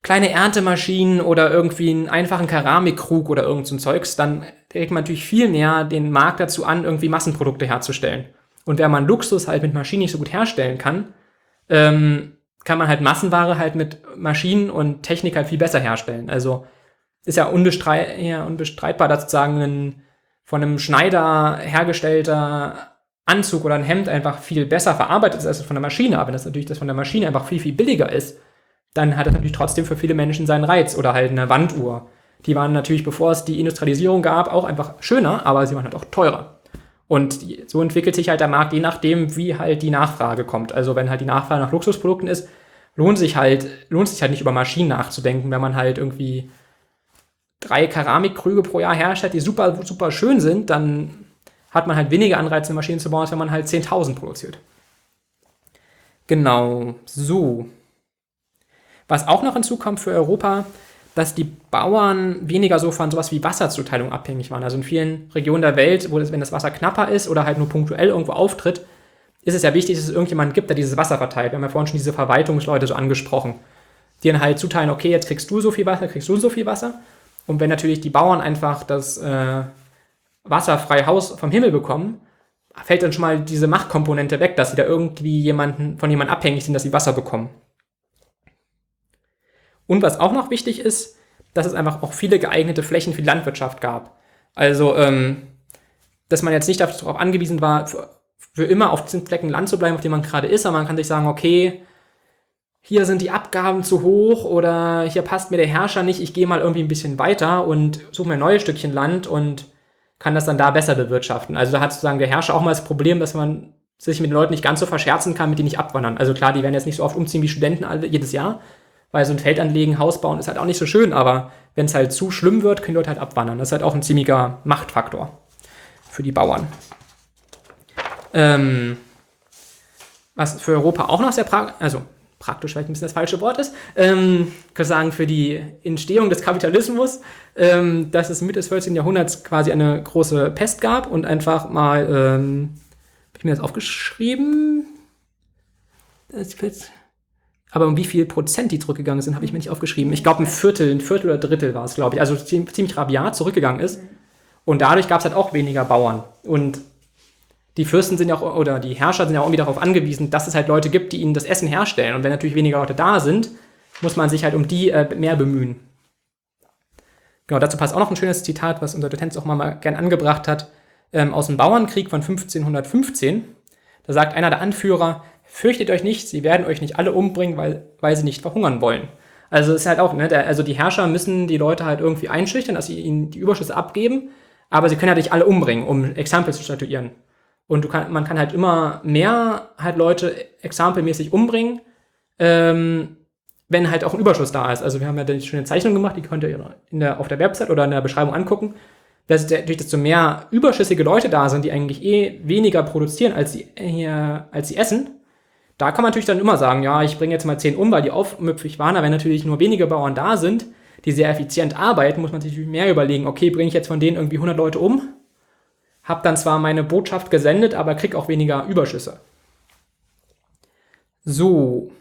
Speaker 1: kleine Erntemaschinen oder irgendwie einen einfachen Keramikkrug oder irgend so ein Zeugs, dann regt man natürlich viel mehr den Markt dazu an, irgendwie Massenprodukte herzustellen. Und wenn man Luxus halt mit Maschinen nicht so gut herstellen kann, ähm, kann man halt Massenware halt mit Maschinen und Technik halt viel besser herstellen. Also ist ja, unbestreit, ja unbestreitbar, dass sozusagen ein von einem Schneider hergestellter Anzug oder ein Hemd einfach viel besser verarbeitet ist als von der Maschine. Aber wenn das natürlich das von der Maschine einfach viel, viel billiger ist, dann hat das natürlich trotzdem für viele Menschen seinen Reiz. Oder halt eine Wanduhr. Die waren natürlich, bevor es die Industrialisierung gab, auch einfach schöner, aber sie waren halt auch teurer. Und so entwickelt sich halt der Markt, je nachdem, wie halt die Nachfrage kommt. Also wenn halt die Nachfrage nach Luxusprodukten ist, lohnt sich halt, lohnt sich halt nicht über Maschinen nachzudenken, wenn man halt irgendwie drei Keramikkrüge pro Jahr herstellt, die super, super schön sind, dann hat man halt weniger Anreize, Maschinen zu bauen, als wenn man halt 10.000 produziert. Genau, so. Was auch noch hinzukommt für Europa, dass die Bauern weniger so von sowas wie Wasserzuteilung abhängig waren. Also in vielen Regionen der Welt, wo das, wenn das Wasser knapper ist oder halt nur punktuell irgendwo auftritt, ist es ja wichtig, dass es irgendjemanden gibt, der dieses Wasser verteilt. Wir haben ja vorhin schon diese Verwaltungsleute so angesprochen, die dann halt zuteilen, okay, jetzt kriegst du so viel Wasser, kriegst du so viel Wasser. Und wenn natürlich die Bauern einfach das äh, Wasser frei Haus vom Himmel bekommen, fällt dann schon mal diese Machtkomponente weg, dass sie da irgendwie jemanden, von jemandem abhängig sind, dass sie Wasser bekommen. Und was auch noch wichtig ist, dass es einfach auch viele geeignete Flächen für die Landwirtschaft gab. Also, ähm, dass man jetzt nicht darauf angewiesen war, für, für immer auf diesen Flecken Land zu bleiben, auf dem man gerade ist, aber man kann sich sagen, okay, hier sind die Abgaben zu hoch oder hier passt mir der Herrscher nicht, ich gehe mal irgendwie ein bisschen weiter und suche mir ein neues Stückchen Land und kann das dann da besser bewirtschaften. Also da hat sozusagen der Herrscher auch mal das Problem, dass man sich mit den Leuten nicht ganz so verscherzen kann, mit denen nicht abwandern. Also klar, die werden jetzt nicht so oft umziehen wie Studenten alle, jedes Jahr, weil so ein Feld anlegen, Haus bauen ist halt auch nicht so schön, aber wenn es halt zu schlimm wird, können die Leute halt abwandern. Das ist halt auch ein ziemlicher Machtfaktor für die Bauern. Ähm, was für Europa auch noch sehr praktisch, also praktisch vielleicht ein bisschen das falsche Wort ist, ähm, kann sagen, für die Entstehung des Kapitalismus, ähm, dass es Mitte des 14. Jahrhunderts quasi eine große Pest gab und einfach mal, ähm, habe ich mir das aufgeschrieben? aber um wie viel Prozent die zurückgegangen sind, habe ich mir nicht aufgeschrieben. Ich glaube, ein Viertel, ein Viertel oder Drittel war es, glaube ich. Also ziemlich rabiat zurückgegangen ist. Und dadurch gab es halt auch weniger Bauern. Und die Fürsten sind ja auch, oder die Herrscher sind ja auch irgendwie darauf angewiesen, dass es halt Leute gibt, die ihnen das Essen herstellen. Und wenn natürlich weniger Leute da sind, muss man sich halt um die äh, mehr bemühen. Genau, dazu passt auch noch ein schönes Zitat, was unser Dozenz auch mal, mal gern angebracht hat, ähm, aus dem Bauernkrieg von 1515. Da sagt einer der Anführer, fürchtet euch nicht, sie werden euch nicht alle umbringen, weil, weil sie nicht verhungern wollen. Also ist halt auch, ne, der, also die Herrscher müssen die Leute halt irgendwie einschüchtern, dass sie ihnen die Überschüsse abgeben, aber sie können ja nicht alle umbringen, um Exempel zu statuieren. Und du kann, man kann halt immer mehr halt Leute exempelmäßig umbringen, ähm, wenn halt auch ein Überschuss da ist. Also wir haben ja die schöne Zeichnung gemacht, die könnt ihr in der, auf der Website oder in der Beschreibung angucken. Dass dadurch, desto mehr überschüssige Leute da sind, die eigentlich eh weniger produzieren, als sie, äh, als sie essen, da kann man natürlich dann immer sagen, ja, ich bringe jetzt mal zehn um, weil die aufmüpfig waren, aber wenn natürlich nur wenige Bauern da sind, die sehr effizient arbeiten, muss man sich mehr überlegen, okay, bringe ich jetzt von denen irgendwie 100 Leute um habe dann zwar meine Botschaft gesendet, aber krieg auch weniger Überschüsse. So.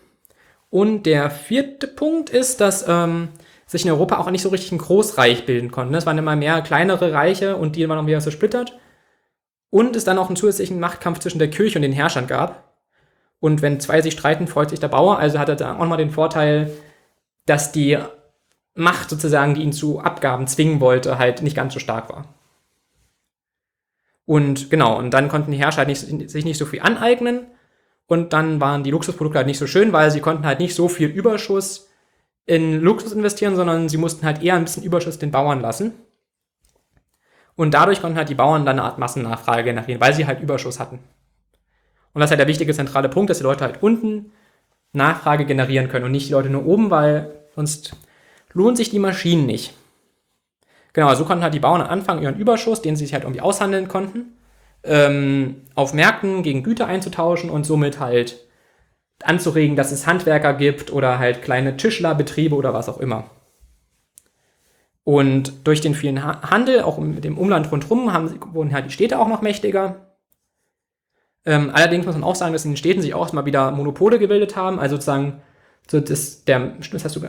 Speaker 1: Und der vierte Punkt ist, dass ähm, sich in Europa auch nicht so richtig ein Großreich bilden konnte. Es waren immer mehr kleinere Reiche und die waren auch wieder zersplittert. Und es dann auch einen zusätzlichen Machtkampf zwischen der Kirche und den Herrschern gab. Und wenn zwei sich streiten, freut sich der Bauer. Also hat er da auch mal den Vorteil, dass die Macht sozusagen, die ihn zu Abgaben zwingen wollte, halt nicht ganz so stark war. Und genau, und dann konnten die Herrscher halt nicht, sich nicht so viel aneignen. Und dann waren die Luxusprodukte halt nicht so schön, weil sie konnten halt nicht so viel Überschuss in Luxus investieren, sondern sie mussten halt eher ein bisschen Überschuss den Bauern lassen. Und dadurch konnten halt die Bauern dann eine Art Massennachfrage generieren, weil sie halt Überschuss hatten. Und das ist halt der wichtige zentrale Punkt, dass die Leute halt unten Nachfrage generieren können und nicht die Leute nur oben, weil sonst lohnt sich die Maschinen nicht. Genau, so konnten halt die Bauern anfangen, ihren Überschuss, den sie sich halt irgendwie aushandeln konnten, ähm, auf Märkten gegen Güter einzutauschen und somit halt anzuregen, dass es Handwerker gibt oder halt kleine Tischlerbetriebe oder was auch immer. Und durch den vielen Handel, auch mit dem Umland rundherum, haben, wurden halt die Städte auch noch mächtiger. Ähm, allerdings muss man auch sagen, dass in den Städten sich auch erstmal wieder Monopole gebildet haben, also sozusagen so das, der, das hast du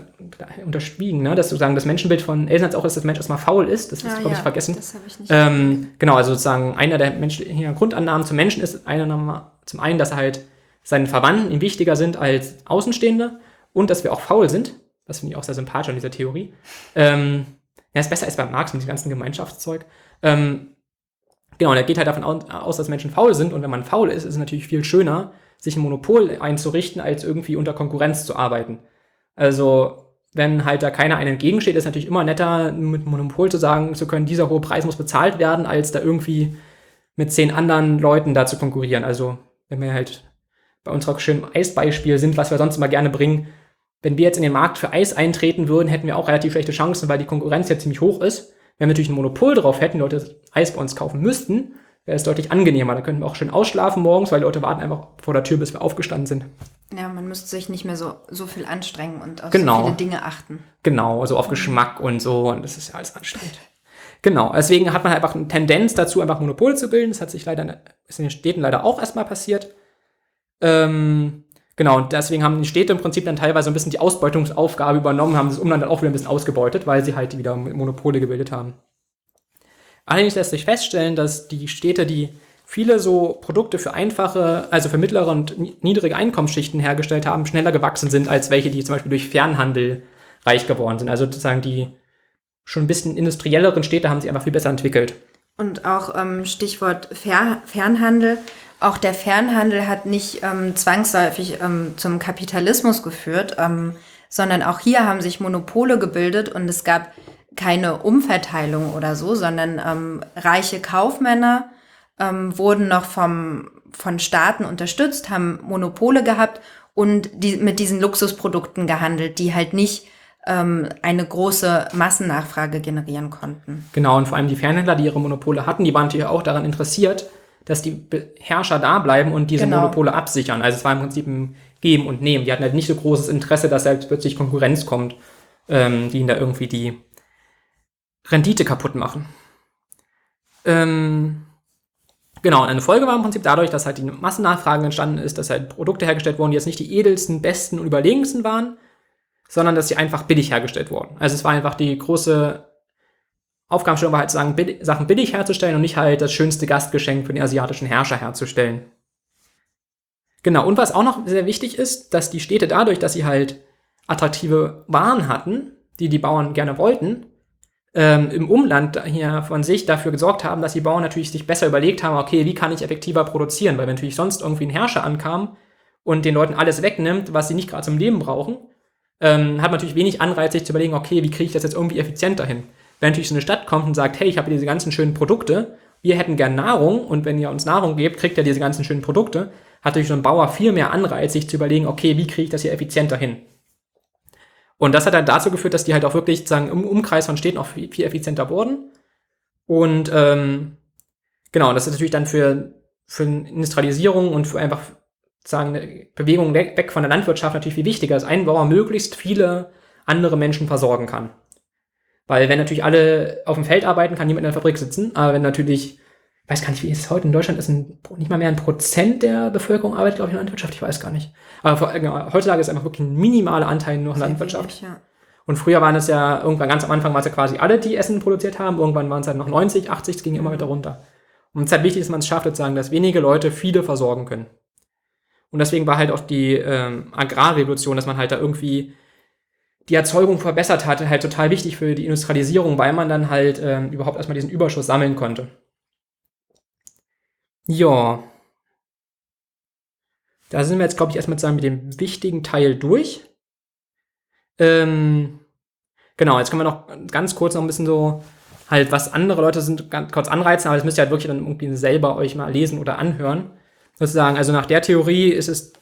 Speaker 1: unterschwiegen, ne? dass sozusagen das Menschenbild von Elsnatz auch ist, dass der Mensch erstmal faul ist. Das hast ah, du, glaube ja, ich, vergessen. Das habe ich nicht. Ähm, genau, also sozusagen einer der menschlichen Grundannahmen zum Menschen ist einer, zum einen, dass er halt seinen Verwandten ihm wichtiger sind als Außenstehende und dass wir auch faul sind. Das finde ich auch sehr sympathisch an dieser Theorie. Ähm, ja, ist besser als bei Marx mit dem ganzen Gemeinschaftszeug. Ähm, genau, und er geht halt davon aus, dass Menschen faul sind und wenn man faul ist, ist es natürlich viel schöner, sich ein Monopol einzurichten, als irgendwie unter Konkurrenz zu arbeiten. Also, wenn halt da keiner einem entgegensteht, ist natürlich immer netter, mit Monopol zu sagen zu können, dieser hohe Preis muss bezahlt werden, als da irgendwie mit zehn anderen Leuten da zu konkurrieren. Also, wenn wir halt bei unserer schönen Eisbeispiel sind, was wir sonst immer gerne bringen, wenn wir jetzt in den Markt für Eis eintreten würden, hätten wir auch relativ schlechte Chancen, weil die Konkurrenz ja ziemlich hoch ist. Wenn wir natürlich ein Monopol drauf hätten, Leute Eis bei uns kaufen müssten, wäre es deutlich angenehmer. Da könnten wir auch schön ausschlafen morgens, weil die Leute warten einfach vor der Tür, bis wir aufgestanden sind.
Speaker 2: Ja, man müsste sich nicht mehr so, so viel anstrengen und auf
Speaker 1: genau.
Speaker 2: so viele Dinge achten.
Speaker 1: Genau, also auf Geschmack und so. Und das ist ja alles anstrengend. Genau, deswegen hat man halt einfach eine Tendenz dazu, einfach Monopole zu bilden. Das hat sich leider ist in den Städten leider auch erstmal passiert. Ähm, genau, und deswegen haben die Städte im Prinzip dann teilweise ein bisschen die Ausbeutungsaufgabe übernommen, haben das Umland dann auch wieder ein bisschen ausgebeutet, weil sie halt wieder Monopole gebildet haben. Allerdings lässt sich feststellen, dass die Städte, die viele so Produkte für einfache, also für mittlere und niedrige Einkommensschichten hergestellt haben, schneller gewachsen sind als welche, die zum Beispiel durch Fernhandel reich geworden sind. Also sozusagen die schon ein bisschen industrielleren Städte haben sich einfach viel besser entwickelt.
Speaker 2: Und auch ähm, Stichwort Fer Fernhandel. Auch der Fernhandel hat nicht ähm, zwangsläufig ähm, zum Kapitalismus geführt, ähm, sondern auch hier haben sich Monopole gebildet und es gab keine Umverteilung oder so, sondern ähm, reiche Kaufmänner ähm, wurden noch vom, von Staaten unterstützt, haben Monopole gehabt und die, mit diesen Luxusprodukten gehandelt, die halt nicht ähm, eine große Massennachfrage generieren konnten.
Speaker 1: Genau, und vor allem die Fernhändler, die ihre Monopole hatten, die waren natürlich auch daran interessiert, dass die Herrscher da bleiben und diese genau. Monopole absichern. Also es war im Prinzip ein Geben und Nehmen. Die hatten halt nicht so großes Interesse, dass halt plötzlich Konkurrenz kommt, ähm, die ihnen da irgendwie die Rendite kaputt machen. Ähm, Genau, und eine Folge war im Prinzip dadurch, dass halt die Massennachfrage entstanden ist, dass halt Produkte hergestellt wurden, die jetzt nicht die edelsten, besten und überlegensten waren, sondern dass sie einfach billig hergestellt wurden. Also es war einfach die große Aufgabenstellung war halt zu sagen, billig, Sachen billig herzustellen und nicht halt das schönste Gastgeschenk für den asiatischen Herrscher herzustellen. Genau, und was auch noch sehr wichtig ist, dass die Städte dadurch, dass sie halt attraktive Waren hatten, die die Bauern gerne wollten, ähm, im Umland hier von sich dafür gesorgt haben, dass die Bauern natürlich sich besser überlegt haben, okay, wie kann ich effektiver produzieren? Weil wenn natürlich sonst irgendwie ein Herrscher ankam und den Leuten alles wegnimmt, was sie nicht gerade zum Leben brauchen, ähm, hat man natürlich wenig Anreiz, sich zu überlegen, okay, wie kriege ich das jetzt irgendwie effizienter hin? Wenn natürlich so eine Stadt kommt und sagt, hey, ich habe diese ganzen schönen Produkte, wir hätten gern Nahrung und wenn ihr uns Nahrung gebt, kriegt ihr diese ganzen schönen Produkte, hat natürlich so ein Bauer viel mehr Anreiz, sich zu überlegen, okay, wie kriege ich das hier effizienter hin? Und das hat dann dazu geführt, dass die halt auch wirklich sozusagen im Umkreis von Städten auch viel, effizienter wurden. Und ähm, genau, das ist natürlich dann für, für Industrialisierung und für einfach sagen eine Bewegung weg von der Landwirtschaft natürlich viel wichtiger, dass ein Bauer möglichst viele andere Menschen versorgen kann. Weil wenn natürlich alle auf dem Feld arbeiten, kann niemand in der Fabrik sitzen. Aber wenn natürlich weiß gar nicht, wie ist es heute in Deutschland, ist ein, nicht mal mehr ein Prozent der Bevölkerung arbeitet, glaube ich, in der Landwirtschaft, ich weiß gar nicht. Aber genau, heutzutage ist einfach wirklich ein minimaler Anteil nur in Landwirtschaft. Wenig, ja. Und früher waren es ja, irgendwann ganz am Anfang waren es ja quasi alle, die Essen produziert haben, irgendwann waren es halt noch 90, 80, es ging immer weiter runter. Und es ist halt wichtig, dass man es schafft, sozusagen, dass wenige Leute viele versorgen können. Und deswegen war halt auch die ähm, Agrarrevolution, dass man halt da irgendwie die Erzeugung verbessert hatte, halt total wichtig für die Industrialisierung, weil man dann halt ähm, überhaupt erstmal diesen Überschuss sammeln konnte. Ja. Da sind wir jetzt, glaube ich, erstmal mit dem wichtigen Teil durch. Ähm, genau, jetzt können wir noch ganz kurz noch ein bisschen so halt, was andere Leute sind, ganz kurz anreizen, aber das müsst ihr halt wirklich dann irgendwie selber euch mal lesen oder anhören. Sozusagen, also nach der Theorie ist es,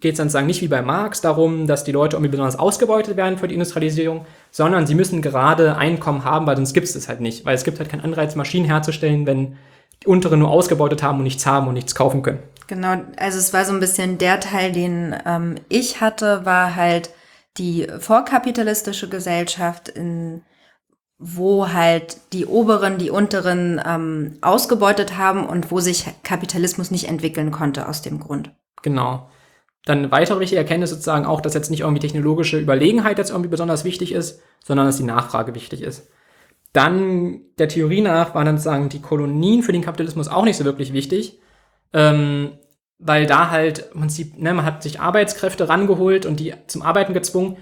Speaker 1: geht es dann sozusagen nicht wie bei Marx darum, dass die Leute irgendwie besonders ausgebeutet werden für die Industrialisierung, sondern sie müssen gerade Einkommen haben, weil sonst gibt es das halt nicht. Weil es gibt halt keinen Anreiz, Maschinen herzustellen, wenn die unteren nur ausgebeutet haben und nichts haben und nichts kaufen können.
Speaker 2: Genau, also es war so ein bisschen der Teil, den ähm, ich hatte, war halt die vorkapitalistische Gesellschaft, in, wo halt die oberen, die unteren ähm, ausgebeutet haben und wo sich Kapitalismus nicht entwickeln konnte aus dem Grund.
Speaker 1: Genau. Dann eine weitere wichtige Erkenntnis sozusagen auch, dass jetzt nicht irgendwie technologische Überlegenheit jetzt irgendwie besonders wichtig ist, sondern dass die Nachfrage wichtig ist. Dann der Theorie nach waren dann sozusagen die Kolonien für den Kapitalismus auch nicht so wirklich wichtig, ähm, weil da halt im Prinzip, ne, man hat sich Arbeitskräfte rangeholt und die zum Arbeiten gezwungen.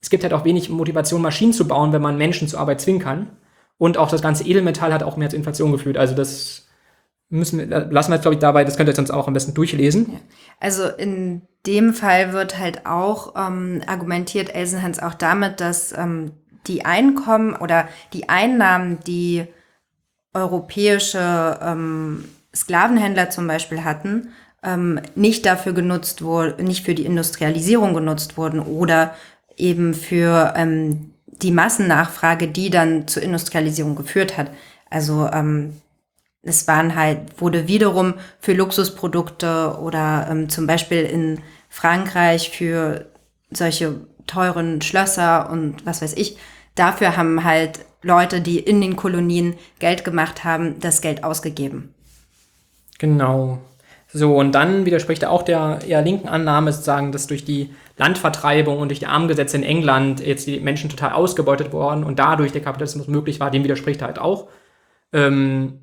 Speaker 1: Es gibt halt auch wenig Motivation, Maschinen zu bauen, wenn man Menschen zur Arbeit zwingen kann. Und auch das ganze Edelmetall hat auch mehr zur Inflation geführt. Also das müssen wir, lassen wir jetzt, glaube ich, dabei, das könnt ihr sonst auch am besten durchlesen.
Speaker 2: Also in dem Fall wird halt auch ähm, argumentiert Elsenhans auch damit, dass ähm, die Einkommen oder die Einnahmen, die europäische ähm, Sklavenhändler zum Beispiel hatten, ähm, nicht dafür genutzt wurden, nicht für die Industrialisierung genutzt wurden oder eben für ähm, die Massennachfrage, die dann zur Industrialisierung geführt hat. Also ähm, es waren halt, wurde wiederum für Luxusprodukte oder ähm, zum Beispiel in Frankreich für solche teuren Schlösser und was weiß ich, dafür haben halt Leute, die in den Kolonien Geld gemacht haben, das Geld ausgegeben.
Speaker 1: Genau. So, und dann widerspricht er auch der eher linken Annahme, sozusagen, dass durch die Landvertreibung und durch die Armengesetze in England jetzt die Menschen total ausgebeutet worden und dadurch der Kapitalismus möglich war, dem widerspricht er halt auch. Ähm,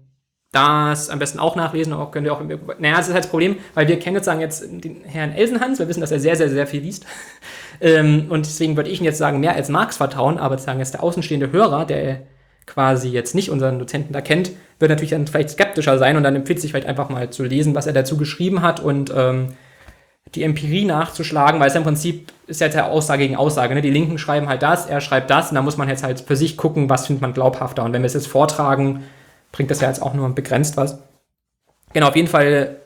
Speaker 1: das am besten auch nachlesen, auch könnt ihr auch, naja, das ist halt das Problem, weil wir kennen sozusagen jetzt den Herrn Elsenhans, wir wissen, dass er sehr, sehr, sehr viel liest. Ähm, und deswegen würde ich ihn jetzt sagen, mehr als Marx vertrauen, aber sozusagen jetzt der außenstehende Hörer, der quasi jetzt nicht unseren Dozenten da kennt, wird natürlich dann vielleicht skeptischer sein und dann empfiehlt sich vielleicht einfach mal zu lesen, was er dazu geschrieben hat und ähm, die Empirie nachzuschlagen, weil es im Prinzip ist ja der Aussage gegen Aussage. Ne? Die Linken schreiben halt das, er schreibt das und da muss man jetzt halt für sich gucken, was findet man glaubhafter. Und wenn wir es jetzt vortragen, bringt das ja jetzt auch nur begrenzt was. Genau, auf jeden Fall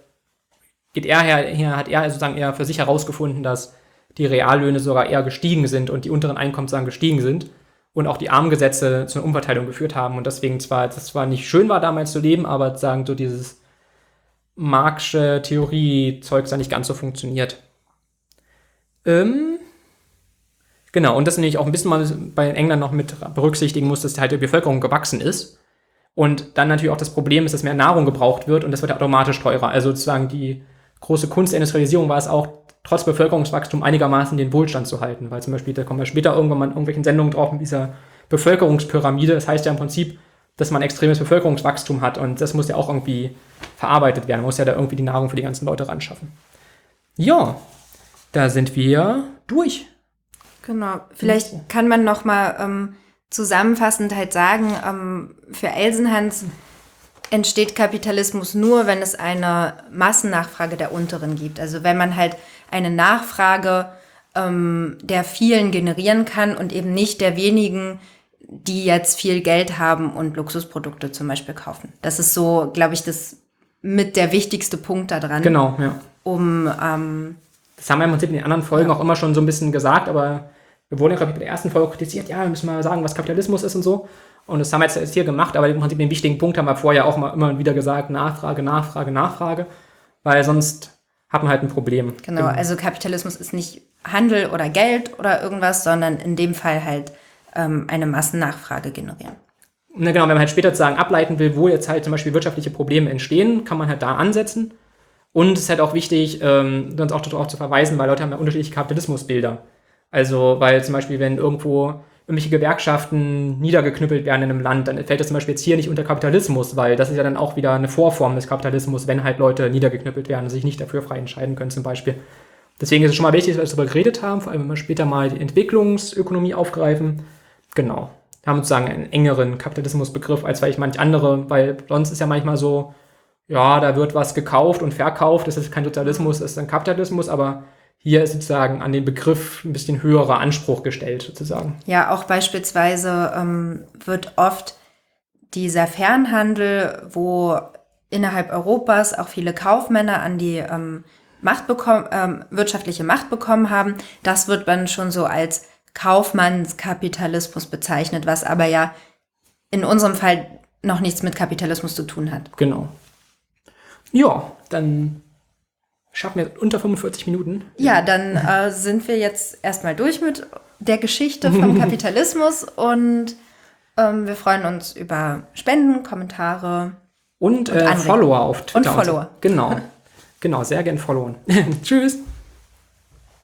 Speaker 1: geht er her, hat er sozusagen eher für sich herausgefunden, dass die Reallöhne sogar eher gestiegen sind und die unteren Einkommen sozusagen gestiegen sind und auch die Armengesetze zu einer Umverteilung geführt haben und deswegen zwar, das zwar nicht schön war damals zu leben, aber sozusagen so dieses Marxische Theorie-Zeugs da nicht ganz so funktioniert. Ähm, genau, und das nämlich auch ein bisschen mal bei England noch mit berücksichtigen muss, dass halt die Bevölkerung gewachsen ist und dann natürlich auch das Problem ist, dass mehr Nahrung gebraucht wird und das wird automatisch teurer. Also sozusagen die große Kunst der Industrialisierung war es auch, trotz Bevölkerungswachstum einigermaßen den Wohlstand zu halten. Weil zum Beispiel, da kommen wir später irgendwann mal in irgendwelchen Sendungen drauf mit dieser Bevölkerungspyramide. Das heißt ja im Prinzip, dass man extremes Bevölkerungswachstum hat und das muss ja auch irgendwie verarbeitet werden. Man muss ja da irgendwie die Nahrung für die ganzen Leute ran schaffen. Ja, da sind wir durch.
Speaker 2: Genau. Vielleicht kann man noch mal ähm, zusammenfassend halt sagen, ähm, für Elsenhans entsteht Kapitalismus nur, wenn es eine Massennachfrage der Unteren gibt. Also wenn man halt eine Nachfrage ähm, der vielen generieren kann und eben nicht der wenigen, die jetzt viel Geld haben und Luxusprodukte zum Beispiel kaufen. Das ist so, glaube ich, das mit der wichtigste Punkt da dran.
Speaker 1: Genau, ja.
Speaker 2: Um ähm,
Speaker 1: das haben wir im Prinzip in den anderen Folgen ja. auch immer schon so ein bisschen gesagt, aber wir wurden ja, glaube ich, bei der ersten Folge kritisiert, ja, wir müssen mal sagen, was Kapitalismus ist und so. Und das haben wir jetzt hier gemacht, aber im Prinzip den wichtigen Punkt haben wir vorher auch mal immer wieder gesagt, Nachfrage, Nachfrage, Nachfrage, weil sonst hat man halt ein Problem.
Speaker 2: Genau, also Kapitalismus ist nicht Handel oder Geld oder irgendwas, sondern in dem Fall halt ähm, eine Massennachfrage generieren.
Speaker 1: Na genau, wenn man halt später sozusagen ableiten will, wo jetzt halt zum Beispiel wirtschaftliche Probleme entstehen, kann man halt da ansetzen. Und es ist halt auch wichtig, ähm, uns auch darauf zu verweisen, weil Leute haben ja unterschiedliche Kapitalismusbilder. Also, weil zum Beispiel, wenn irgendwo irgendwelche Gewerkschaften niedergeknüppelt werden in einem Land, dann fällt das zum Beispiel jetzt hier nicht unter Kapitalismus, weil das ist ja dann auch wieder eine Vorform des Kapitalismus, wenn halt Leute niedergeknüppelt werden und sich nicht dafür frei entscheiden können zum Beispiel. Deswegen ist es schon mal wichtig, dass wir darüber geredet haben, vor allem wenn wir später mal die Entwicklungsökonomie aufgreifen. Genau. Wir haben sozusagen einen engeren Kapitalismusbegriff als vielleicht manch andere, weil sonst ist ja manchmal so, ja, da wird was gekauft und verkauft, das ist kein Sozialismus, das ist ein Kapitalismus, aber hier ist sozusagen an den Begriff ein bisschen höherer Anspruch gestellt, sozusagen.
Speaker 2: Ja, auch beispielsweise ähm, wird oft dieser Fernhandel, wo innerhalb Europas auch viele Kaufmänner an die ähm, Macht bekommen, ähm, wirtschaftliche Macht bekommen haben, das wird dann schon so als Kaufmannskapitalismus bezeichnet, was aber ja in unserem Fall noch nichts mit Kapitalismus zu tun hat.
Speaker 1: Genau. Ja, dann schaffen wir unter 45 Minuten.
Speaker 2: Ja, dann äh, sind wir jetzt erstmal durch mit der Geschichte vom <laughs> Kapitalismus und ähm, wir freuen uns über Spenden, Kommentare
Speaker 1: und, und äh, Follower auf
Speaker 2: Twitter. Und Follower.
Speaker 1: Genau. genau, sehr gern followen. <laughs> Tschüss.